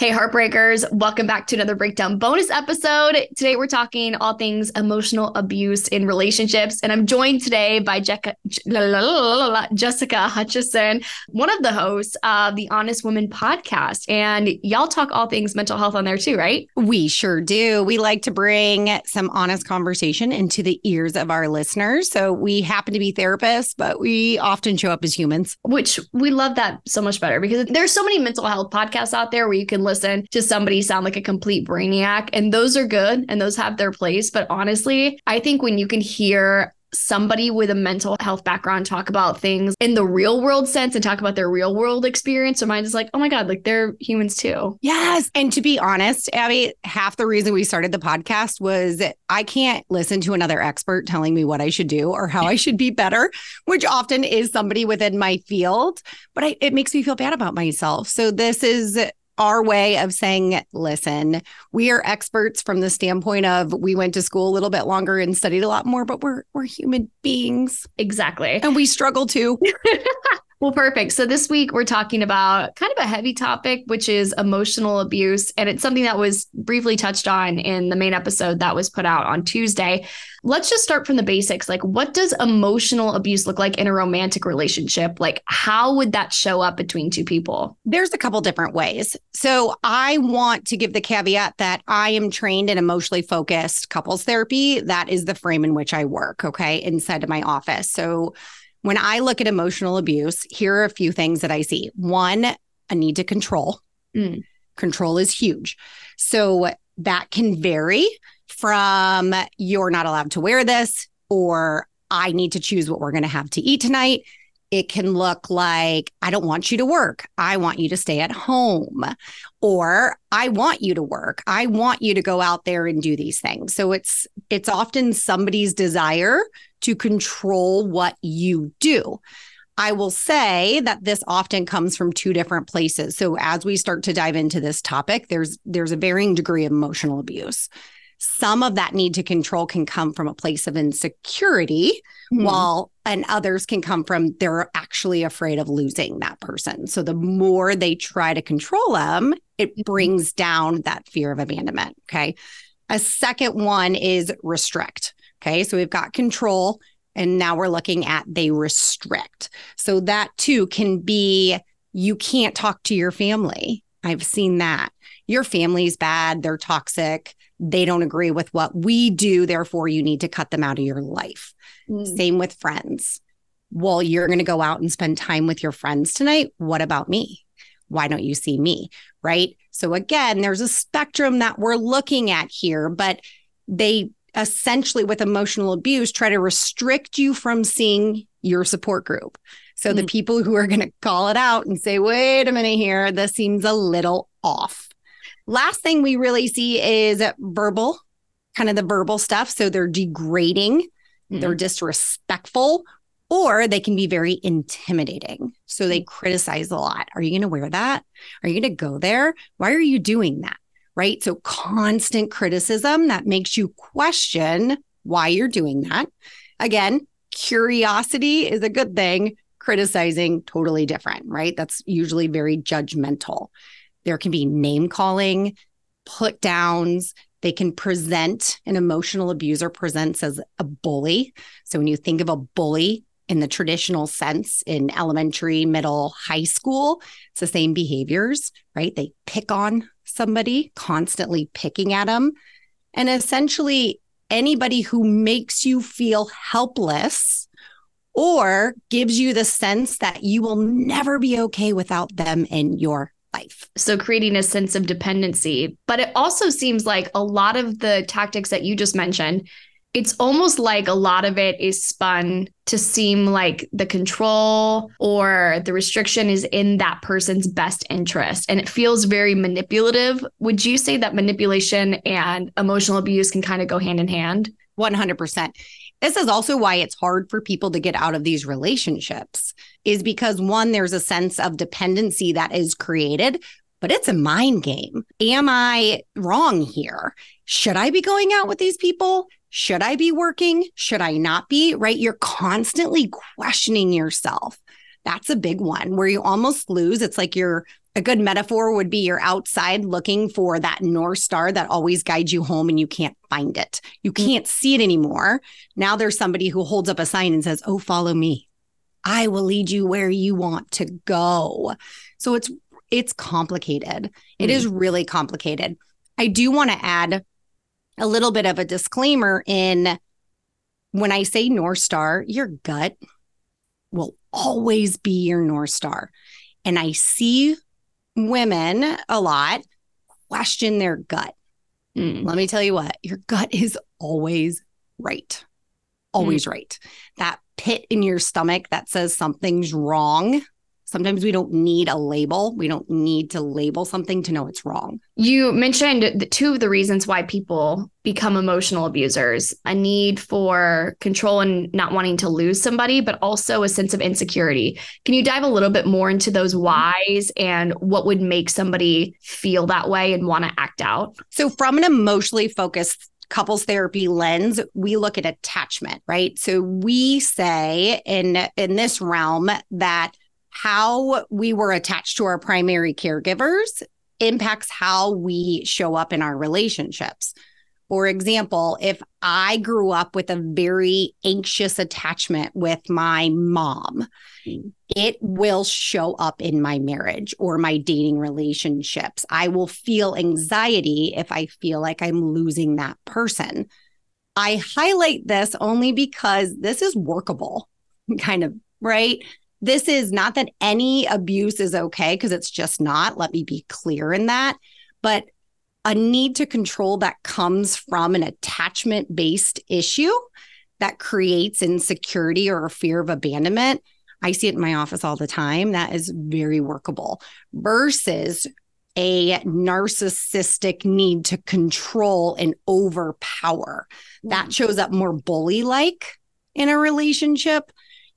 Hey, Heartbreakers, welcome back to another breakdown bonus episode. Today, we're talking all things emotional abuse in relationships. And I'm joined today by Jessica, Jessica Hutchison, one of the hosts of the Honest Woman podcast. And y'all talk all things mental health on there too, right? We sure do. We like to bring some honest conversation into the ears of our listeners. So we happen to be therapists, but we often show up as humans. Which we love that so much better because there's so many mental health podcasts out there where you can listen to somebody sound like a complete brainiac. And those are good and those have their place. But honestly, I think when you can hear somebody with a mental health background talk about things in the real world sense and talk about their real world experience. So mine is like, oh my God, like they're humans too. Yes. And to be honest, Abby, half the reason we started the podcast was I can't listen to another expert telling me what I should do or how I should be better, which often is somebody within my field, but I, it makes me feel bad about myself. So this is our way of saying, listen, we are experts from the standpoint of we went to school a little bit longer and studied a lot more, but we're we're human beings. Exactly. And we struggle too. Well, perfect. So this week we're talking about kind of a heavy topic, which is emotional abuse. And it's something that was briefly touched on in the main episode that was put out on Tuesday. Let's just start from the basics. Like, what does emotional abuse look like in a romantic relationship? Like, how would that show up between two people? There's a couple different ways. So I want to give the caveat that I am trained in emotionally focused couples therapy. That is the frame in which I work, okay, inside of my office. So when I look at emotional abuse, here are a few things that I see. One, a need to control. Mm. Control is huge. So that can vary from you're not allowed to wear this or I need to choose what we're going to have to eat tonight. It can look like, I don't want you to work. I want you to stay at home. Or I want you to work. I want you to go out there and do these things. So it's it's often somebody's desire to control what you do. I will say that this often comes from two different places. So as we start to dive into this topic, there's there's a varying degree of emotional abuse. Some of that need to control can come from a place of insecurity, mm-hmm. while and others can come from they're actually afraid of losing that person. So the more they try to control them, it mm-hmm. brings down that fear of abandonment. Okay. A second one is restrict. Okay. So we've got control, and now we're looking at they restrict. So that too can be you can't talk to your family. I've seen that. Your family's bad, they're toxic they don't agree with what we do. Therefore, you need to cut them out of your life. Mm. Same with friends. Well, you're going to go out and spend time with your friends tonight. What about me? Why don't you see me? Right. So, again, there's a spectrum that we're looking at here, but they essentially, with emotional abuse, try to restrict you from seeing your support group. So, mm. the people who are going to call it out and say, wait a minute here, this seems a little off Last thing we really see is verbal, kind of the verbal stuff. So they're degrading, mm-hmm. they're disrespectful, or they can be very intimidating. So they criticize a lot. Are you going to wear that? Are you going to go there? Why are you doing that? Right. So constant criticism that makes you question why you're doing that. Again, curiosity is a good thing. Criticizing, totally different, right? That's usually very judgmental. There can be name calling, put downs. They can present an emotional abuser presents as a bully. So when you think of a bully in the traditional sense in elementary, middle, high school, it's the same behaviors, right? They pick on somebody, constantly picking at them. And essentially, anybody who makes you feel helpless or gives you the sense that you will never be okay without them in your life. So creating a sense of dependency. But it also seems like a lot of the tactics that you just mentioned, it's almost like a lot of it is spun to seem like the control or the restriction is in that person's best interest. And it feels very manipulative. Would you say that manipulation and emotional abuse can kind of go hand in hand? 100%. This is also why it's hard for people to get out of these relationships, is because one, there's a sense of dependency that is created, but it's a mind game. Am I wrong here? Should I be going out with these people? Should I be working? Should I not be? Right? You're constantly questioning yourself. That's a big one where you almost lose. It's like you're a good metaphor would be you're outside looking for that North Star that always guides you home and you can't find it. You mm. can't see it anymore. Now there's somebody who holds up a sign and says, Oh, follow me. I will lead you where you want to go. So it's it's complicated. Mm. It is really complicated. I do want to add a little bit of a disclaimer in when I say North Star, your gut will always be your North Star. And I see women a lot question their gut. Mm. Let me tell you what, your gut is always right. Always mm. right. That pit in your stomach that says something's wrong Sometimes we don't need a label. We don't need to label something to know it's wrong. You mentioned the, two of the reasons why people become emotional abusers a need for control and not wanting to lose somebody, but also a sense of insecurity. Can you dive a little bit more into those mm-hmm. whys and what would make somebody feel that way and want to act out? So, from an emotionally focused couples therapy lens we look at attachment right so we say in in this realm that how we were attached to our primary caregivers impacts how we show up in our relationships. For example, if I grew up with a very anxious attachment with my mom, mm. it will show up in my marriage or my dating relationships. I will feel anxiety if I feel like I'm losing that person. I highlight this only because this is workable, kind of, right? This is not that any abuse is okay, because it's just not. Let me be clear in that. But a need to control that comes from an attachment based issue that creates insecurity or a fear of abandonment. I see it in my office all the time. That is very workable versus a narcissistic need to control and overpower. That mm. shows up more bully like in a relationship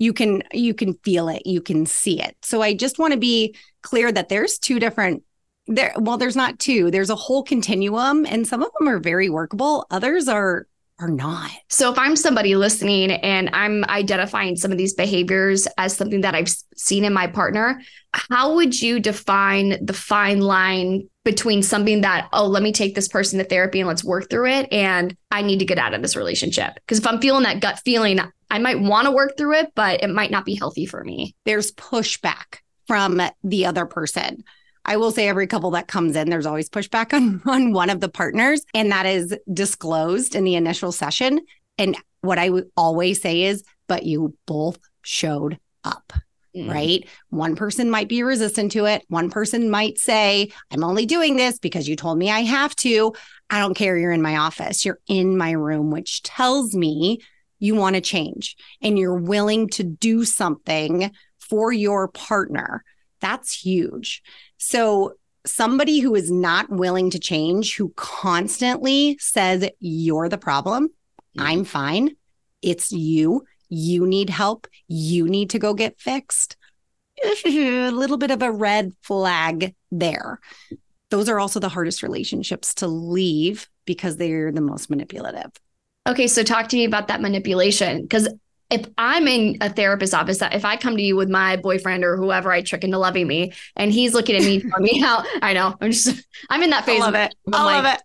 you can you can feel it you can see it so i just want to be clear that there's two different there well there's not two there's a whole continuum and some of them are very workable others are are not. So if I'm somebody listening and I'm identifying some of these behaviors as something that I've seen in my partner, how would you define the fine line between something that, oh, let me take this person to therapy and let's work through it and I need to get out of this relationship? Because if I'm feeling that gut feeling, I might want to work through it, but it might not be healthy for me. There's pushback from the other person. I will say every couple that comes in, there's always pushback on, on one of the partners, and that is disclosed in the initial session. And what I would always say is, but you both showed up. Mm. Right. One person might be resistant to it. One person might say, I'm only doing this because you told me I have to. I don't care. You're in my office. You're in my room, which tells me you want to change and you're willing to do something for your partner. That's huge. So, somebody who is not willing to change, who constantly says, You're the problem, mm-hmm. I'm fine, it's you, you need help, you need to go get fixed. a little bit of a red flag there. Those are also the hardest relationships to leave because they're the most manipulative. Okay, so talk to me about that manipulation because if I'm in a therapist's office, uh, if I come to you with my boyfriend or whoever I trick into loving me, and he's looking at me, telling me how I know I'm just I'm in that phase. I love it. I like, love it.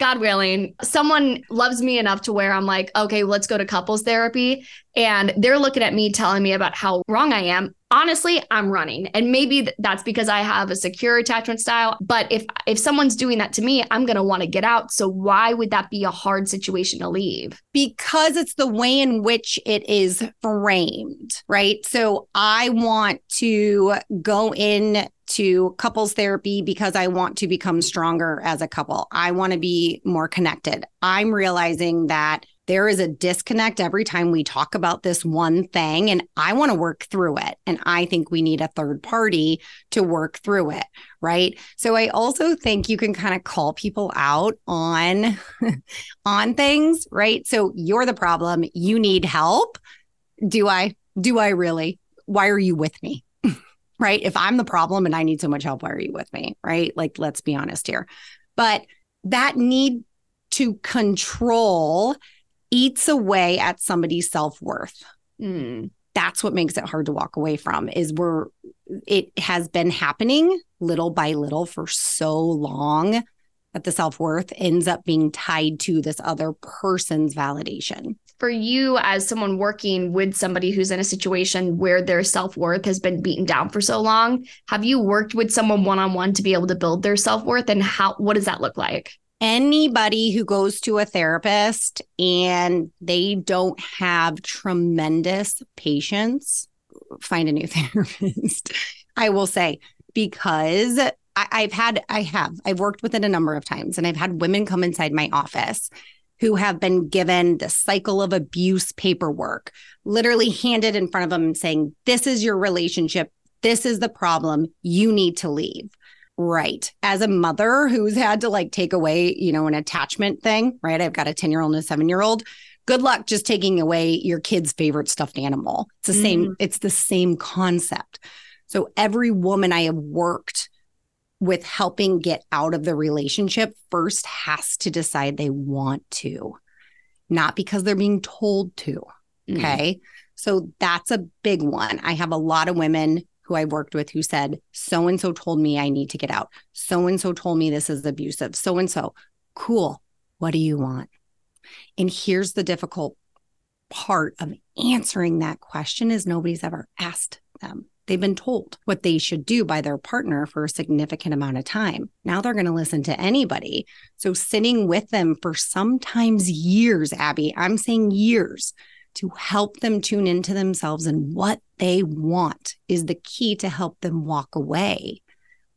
God willing, someone loves me enough to where I'm like, okay, let's go to couples therapy. And they're looking at me telling me about how wrong I am. Honestly, I'm running. And maybe that's because I have a secure attachment style. But if if someone's doing that to me, I'm gonna want to get out. So why would that be a hard situation to leave? Because it's the way in which it is framed, right? So I want to go in to couples therapy because I want to become stronger as a couple. I want to be more connected. I'm realizing that there is a disconnect every time we talk about this one thing, and I want to work through it. And I think we need a third party to work through it. Right. So I also think you can kind of call people out on on things, right? So you're the problem, you need help. Do I? Do I really? Why are you with me? Right? If I'm the problem and I need so much help, why are you with me? Right? Like, let's be honest here. But that need to control eats away at somebody's self worth. Mm. that's what makes it hard to walk away from is we're it has been happening little by little for so long that the self-worth ends up being tied to this other person's validation for you as someone working with somebody who's in a situation where their self-worth has been beaten down for so long have you worked with someone one-on-one to be able to build their self-worth? And how what does that look like? Anybody who goes to a therapist and they don't have tremendous patience find a new therapist i will say because I, have had i have i've worked with it a number of times and i've had women come inside my office who have been given the cycle of abuse paperwork, literally handed in front of them saying, This is your relationship. This is the problem. You need to leave. Right. As a mother who's had to like take away, you know, an attachment thing, right? I've got a 10 year old and a seven year old. Good luck just taking away your kid's favorite stuffed animal. It's the mm. same, it's the same concept. So every woman I have worked with helping get out of the relationship first has to decide they want to, not because they're being told to. Mm. Okay. Mm. So that's a big one. I have a lot of women who I worked with who said, so and so told me I need to get out. So and so told me this is abusive. So and so. Cool. What do you want? And here's the difficult part of answering that question is nobody's ever asked them. They've been told what they should do by their partner for a significant amount of time. Now they're going to listen to anybody. So sitting with them for sometimes years, Abby, I'm saying years, to help them tune into themselves and what they want is the key to help them walk away.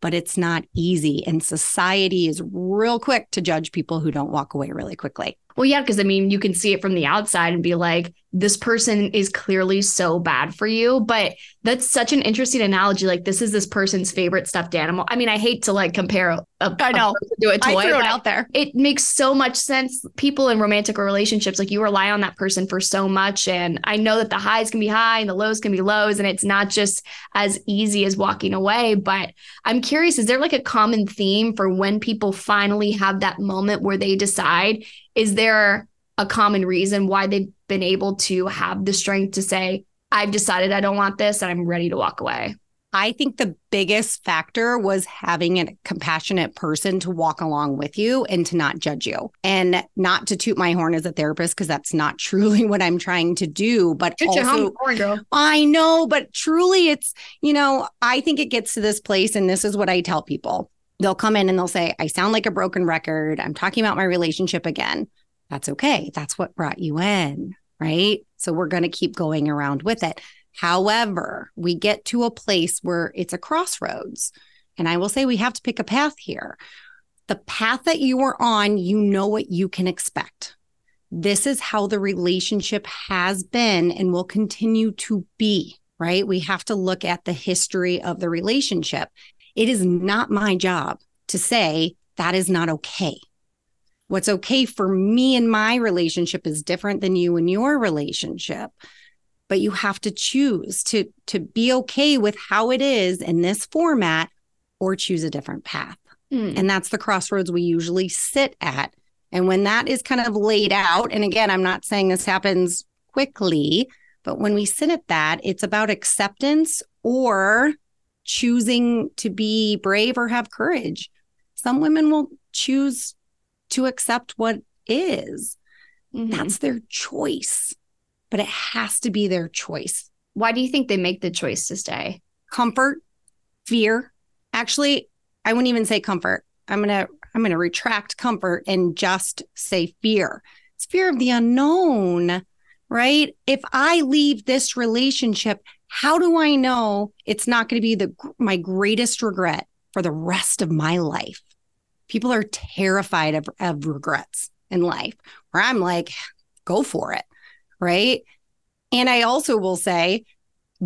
But it's not easy. And society is real quick to judge people who don't walk away really quickly. Well, yeah, because I mean, you can see it from the outside and be like, this person is clearly so bad for you. But that's such an interesting analogy. Like this is this person's favorite stuffed animal. I mean, I hate to like compare a, I know to a toy. I threw it out there. It makes so much sense. People in romantic relationships, like you rely on that person for so much. And I know that the highs can be high and the lows can be lows. And it's not just as easy as walking away. But I'm curious, is there like a common theme for when people finally have that moment where they decide, is there a common reason why they've been able to have the strength to say, I've decided I don't want this and I'm ready to walk away? I think the biggest factor was having a compassionate person to walk along with you and to not judge you and not to toot my horn as a therapist because that's not truly what I'm trying to do. But also, horn, I know, but truly, it's you know, I think it gets to this place, and this is what I tell people. They'll come in and they'll say, "I sound like a broken record. I'm talking about my relationship again." That's okay. That's what brought you in, right? So we're going to keep going around with it. However, we get to a place where it's a crossroads. And I will say we have to pick a path here. The path that you are on, you know what you can expect. This is how the relationship has been and will continue to be, right? We have to look at the history of the relationship. It is not my job to say that is not okay. What's okay for me and my relationship is different than you and your relationship. But you have to choose to, to be okay with how it is in this format or choose a different path. Mm. And that's the crossroads we usually sit at. And when that is kind of laid out, and again, I'm not saying this happens quickly, but when we sit at that, it's about acceptance or choosing to be brave or have courage. Some women will choose to accept what is. Mm-hmm. That's their choice, but it has to be their choice. Why do you think they make the choice to stay? Comfort, fear. Actually, I wouldn't even say comfort. I'm going to I'm going to retract comfort and just say fear. It's fear of the unknown, right? If I leave this relationship, how do I know it's not going to be the my greatest regret for the rest of my life? people are terrified of, of regrets in life, where I'm like, go for it. Right. And I also will say,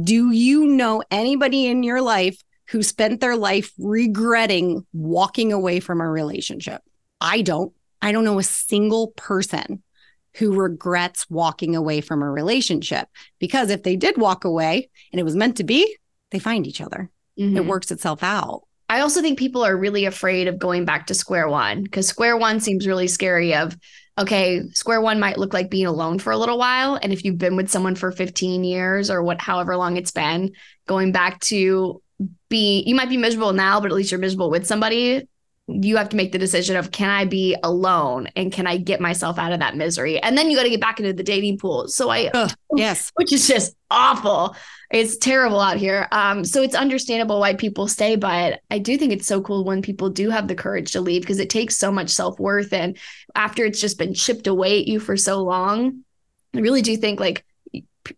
do you know anybody in your life who spent their life regretting walking away from a relationship? I don't. I don't know a single person who regrets walking away from a relationship because if they did walk away and it was meant to be, they find each other. Mm-hmm. It works itself out. I also think people are really afraid of going back to square one because square one seems really scary of okay, square one might look like being alone for a little while. And if you've been with someone for 15 years or what, however long it's been, going back to be, you might be miserable now, but at least you're miserable with somebody. You have to make the decision of can I be alone and can I get myself out of that misery? And then you got to get back into the dating pool. So I, Ugh, yes, which is just awful. It's terrible out here. Um, so it's understandable why people stay, but I do think it's so cool when people do have the courage to leave because it takes so much self worth. And after it's just been chipped away at you for so long, I really do think like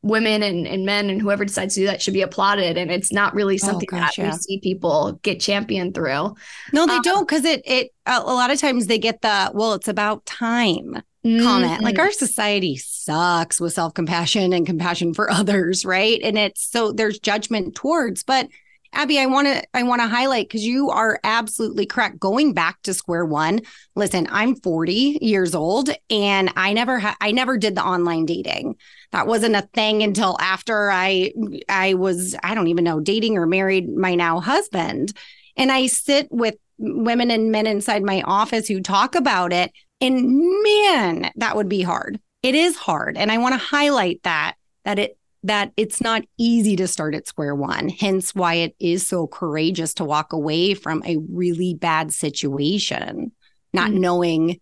women and, and men and whoever decides to do that should be applauded and it's not really oh, something oh, gosh, that yeah. we see people get championed through no they um, don't because it it a lot of times they get the well it's about time mm-hmm. comment. Like our society sucks with self compassion and compassion for others, right? And it's so there's judgment towards, but Abby, I want to I want to highlight because you are absolutely correct. Going back to square one, listen, I'm 40 years old and I never ha- I never did the online dating. That wasn't a thing until after I I was I don't even know dating or married my now husband. And I sit with women and men inside my office who talk about it and man, that would be hard. It is hard. And I want to highlight that, that it, that it's not easy to start at square one, hence why it is so courageous to walk away from a really bad situation, not mm-hmm. knowing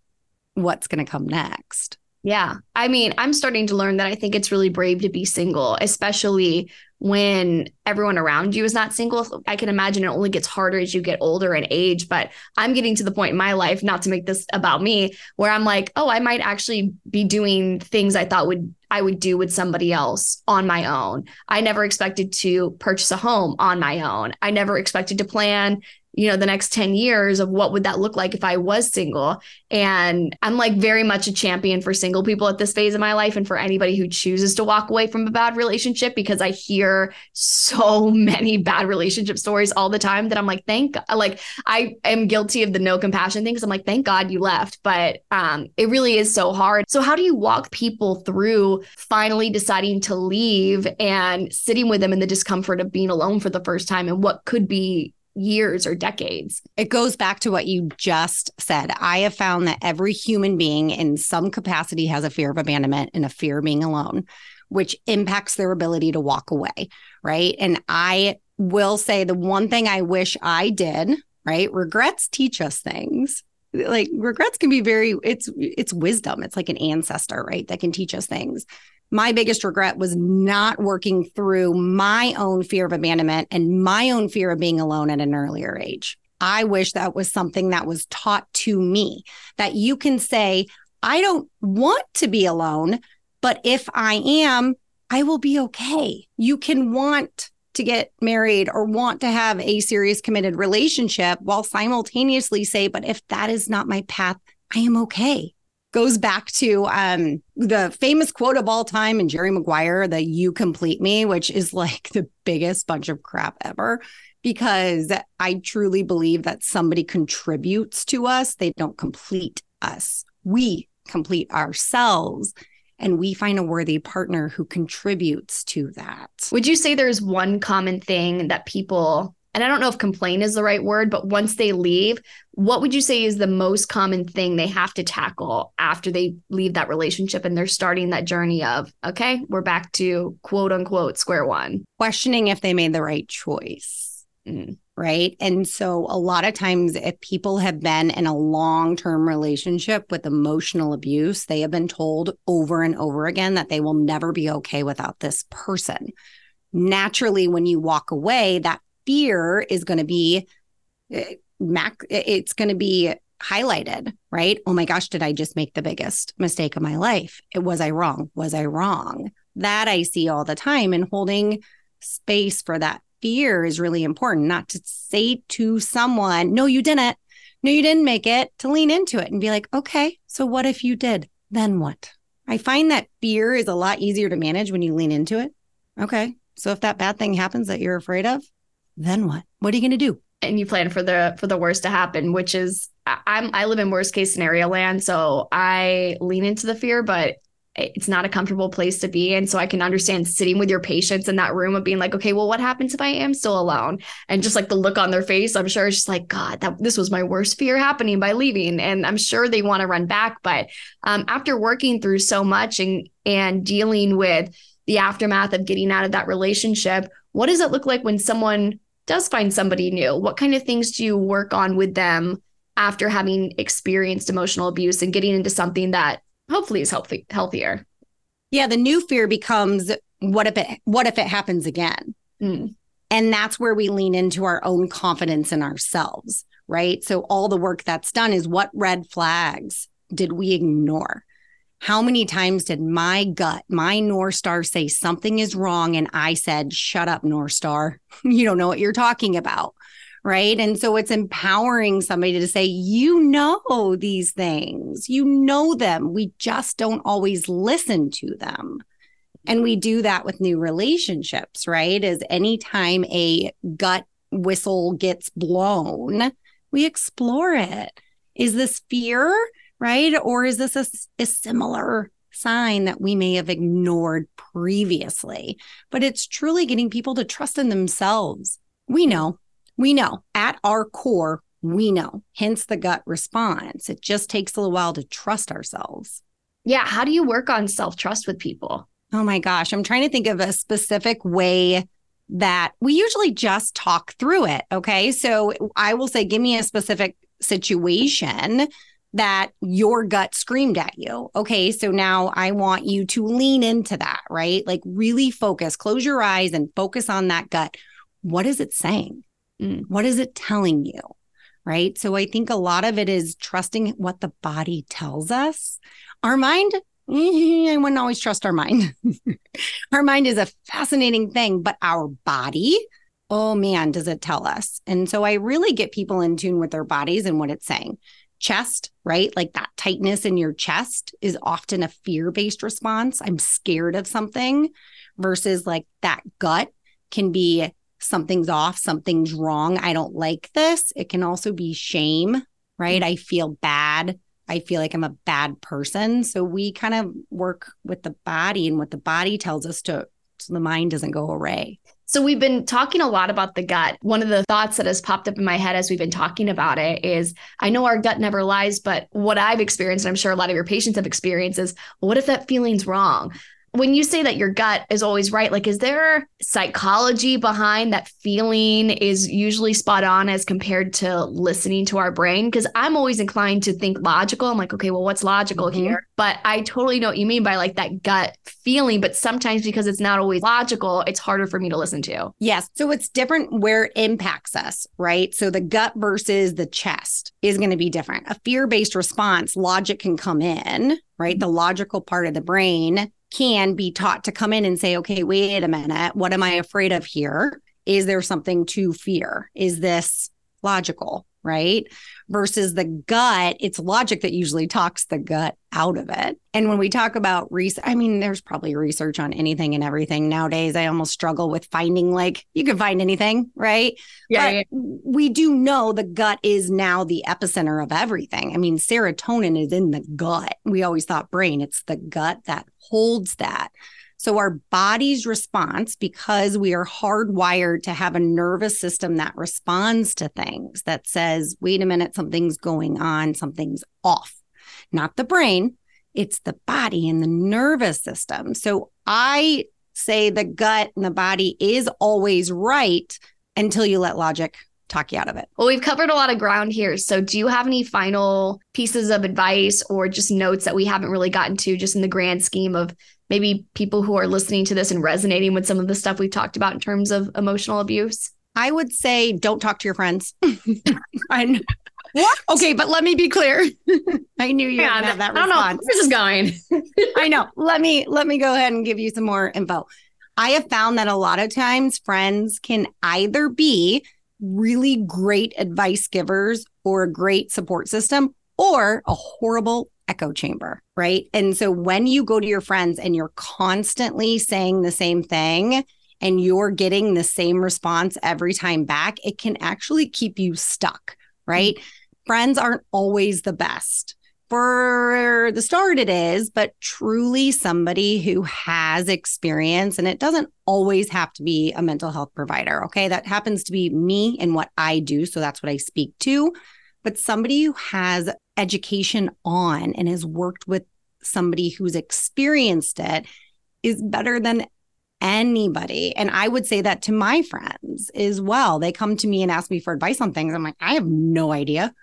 what's going to come next. Yeah. I mean, I'm starting to learn that I think it's really brave to be single, especially when everyone around you is not single. I can imagine it only gets harder as you get older and age, but I'm getting to the point in my life, not to make this about me, where I'm like, oh, I might actually be doing things I thought would I would do with somebody else on my own. I never expected to purchase a home on my own. I never expected to plan you know the next 10 years of what would that look like if i was single. And i'm like very much a champion for single people at this phase of my life and for anybody who chooses to walk away from a bad relationship because i hear so many bad relationship stories all the time that i'm like thank like i am guilty of the no compassion thing because i'm like thank god you left. But um it really is so hard. So how do you walk people through finally deciding to leave and sitting with them in the discomfort of being alone for the first time and what could be years or decades. It goes back to what you just said. I have found that every human being in some capacity has a fear of abandonment and a fear of being alone, which impacts their ability to walk away. Right. And I will say the one thing I wish I did, right? Regrets teach us things. Like regrets can be very it's it's wisdom. It's like an ancestor, right? That can teach us things my biggest regret was not working through my own fear of abandonment and my own fear of being alone at an earlier age. I wish that was something that was taught to me that you can say, I don't want to be alone, but if I am, I will be okay. You can want to get married or want to have a serious committed relationship while simultaneously say, but if that is not my path, I am okay goes back to um, the famous quote of all time in Jerry Maguire, the you complete me, which is like the biggest bunch of crap ever. Because I truly believe that somebody contributes to us, they don't complete us. We complete ourselves and we find a worthy partner who contributes to that. Would you say there's one common thing that people and I don't know if complain is the right word, but once they leave, what would you say is the most common thing they have to tackle after they leave that relationship and they're starting that journey of, okay, we're back to quote unquote square one? Questioning if they made the right choice. Mm. Right. And so a lot of times, if people have been in a long term relationship with emotional abuse, they have been told over and over again that they will never be okay without this person naturally when you walk away that fear is going to be eh, mac it's going to be highlighted right? Oh my gosh did i just make the biggest mistake of my life? Was i wrong? Was i wrong? That i see all the time and holding space for that fear is really important. Not to say to someone no you didn't. No you didn't make it to lean into it and be like okay so what if you did? Then what? I find that fear is a lot easier to manage when you lean into it. Okay so if that bad thing happens that you're afraid of then what? What are you going to do? And you plan for the for the worst to happen, which is I'm I live in worst case scenario land, so I lean into the fear, but it's not a comfortable place to be and so i can understand sitting with your patients in that room of being like okay well what happens if i am still alone and just like the look on their face i'm sure it's just like god that this was my worst fear happening by leaving and i'm sure they want to run back but um, after working through so much and and dealing with the aftermath of getting out of that relationship what does it look like when someone does find somebody new what kind of things do you work on with them after having experienced emotional abuse and getting into something that hopefully is healthy healthier. Yeah, the new fear becomes what if it what if it happens again? Mm. And that's where we lean into our own confidence in ourselves, right? So all the work that's done is what red flags did we ignore? How many times did my gut, my North Star say something is wrong? And I said, shut up, North Star. you don't know what you're talking about right? And so it's empowering somebody to say, you know these things, you know them. We just don't always listen to them. And we do that with new relationships, right? As anytime a gut whistle gets blown, we explore it. Is this fear, right? Or is this a, a similar sign that we may have ignored previously? But it's truly getting people to trust in themselves. We know we know at our core, we know, hence the gut response. It just takes a little while to trust ourselves. Yeah. How do you work on self trust with people? Oh my gosh. I'm trying to think of a specific way that we usually just talk through it. Okay. So I will say, give me a specific situation that your gut screamed at you. Okay. So now I want you to lean into that, right? Like really focus, close your eyes and focus on that gut. What is it saying? Mm. What is it telling you? Right. So I think a lot of it is trusting what the body tells us. Our mind, I wouldn't always trust our mind. our mind is a fascinating thing, but our body, oh man, does it tell us? And so I really get people in tune with their bodies and what it's saying. Chest, right? Like that tightness in your chest is often a fear based response. I'm scared of something versus like that gut can be something's off, something's wrong. I don't like this. It can also be shame, right? I feel bad. I feel like I'm a bad person. So we kind of work with the body and what the body tells us to, so the mind doesn't go away. So we've been talking a lot about the gut. One of the thoughts that has popped up in my head as we've been talking about it is I know our gut never lies, but what I've experienced, and I'm sure a lot of your patients have experienced is what if that feeling's wrong? When you say that your gut is always right, like, is there psychology behind that feeling is usually spot on as compared to listening to our brain? Because I'm always inclined to think logical. I'm like, okay, well, what's logical mm-hmm. here? But I totally know what you mean by like that gut feeling. But sometimes because it's not always logical, it's harder for me to listen to. Yes. So it's different where it impacts us, right? So the gut versus the chest is going to be different. A fear based response, logic can come in, right? The logical part of the brain can be taught to come in and say, okay, wait a minute, what am I afraid of here? Is there something to fear? Is this logical? Right. Versus the gut, it's logic that usually talks the gut out of it. And when we talk about research, I mean, there's probably research on anything and everything nowadays. I almost struggle with finding like you can find anything, right? Yeah, yeah. We do know the gut is now the epicenter of everything. I mean, serotonin is in the gut. We always thought brain, it's the gut that holds that. So, our body's response, because we are hardwired to have a nervous system that responds to things that says, wait a minute, something's going on, something's off, not the brain, it's the body and the nervous system. So, I say the gut and the body is always right until you let logic talk you out of it. Well, we've covered a lot of ground here. So, do you have any final pieces of advice or just notes that we haven't really gotten to, just in the grand scheme of maybe people who are listening to this and resonating with some of the stuff we've talked about in terms of emotional abuse? I would say don't talk to your friends. I, what? Okay, but let me be clear. I knew you yeah, had that response. I don't know this is going. I know. Let me let me go ahead and give you some more info. I have found that a lot of times friends can either be really great advice givers or a great support system or a horrible echo chamber, right? And so when you go to your friends and you're constantly saying the same thing and you're getting the same response every time back, it can actually keep you stuck, right? Mm-hmm. Friends aren't always the best. for the start, it is, but truly somebody who has experience. And it doesn't always have to be a mental health provider. Okay. That happens to be me and what I do. So that's what I speak to. But somebody who has education on and has worked with somebody who's experienced it is better than anybody. And I would say that to my friends as well. They come to me and ask me for advice on things. I'm like, I have no idea.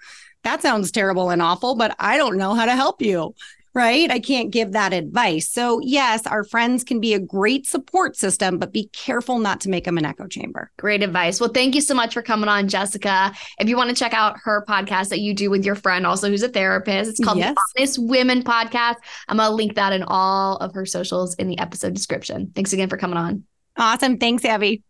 That sounds terrible and awful, but I don't know how to help you right? I can't give that advice. So, yes, our friends can be a great support system, but be careful not to make them an echo chamber. Great advice. Well, thank you so much for coming on, Jessica. If you want to check out her podcast that you do with your friend, also who's a therapist, it's called yes. the Honest Women Podcast. I'm going to link that in all of her socials in the episode description. Thanks again for coming on. Awesome. Thanks, Abby.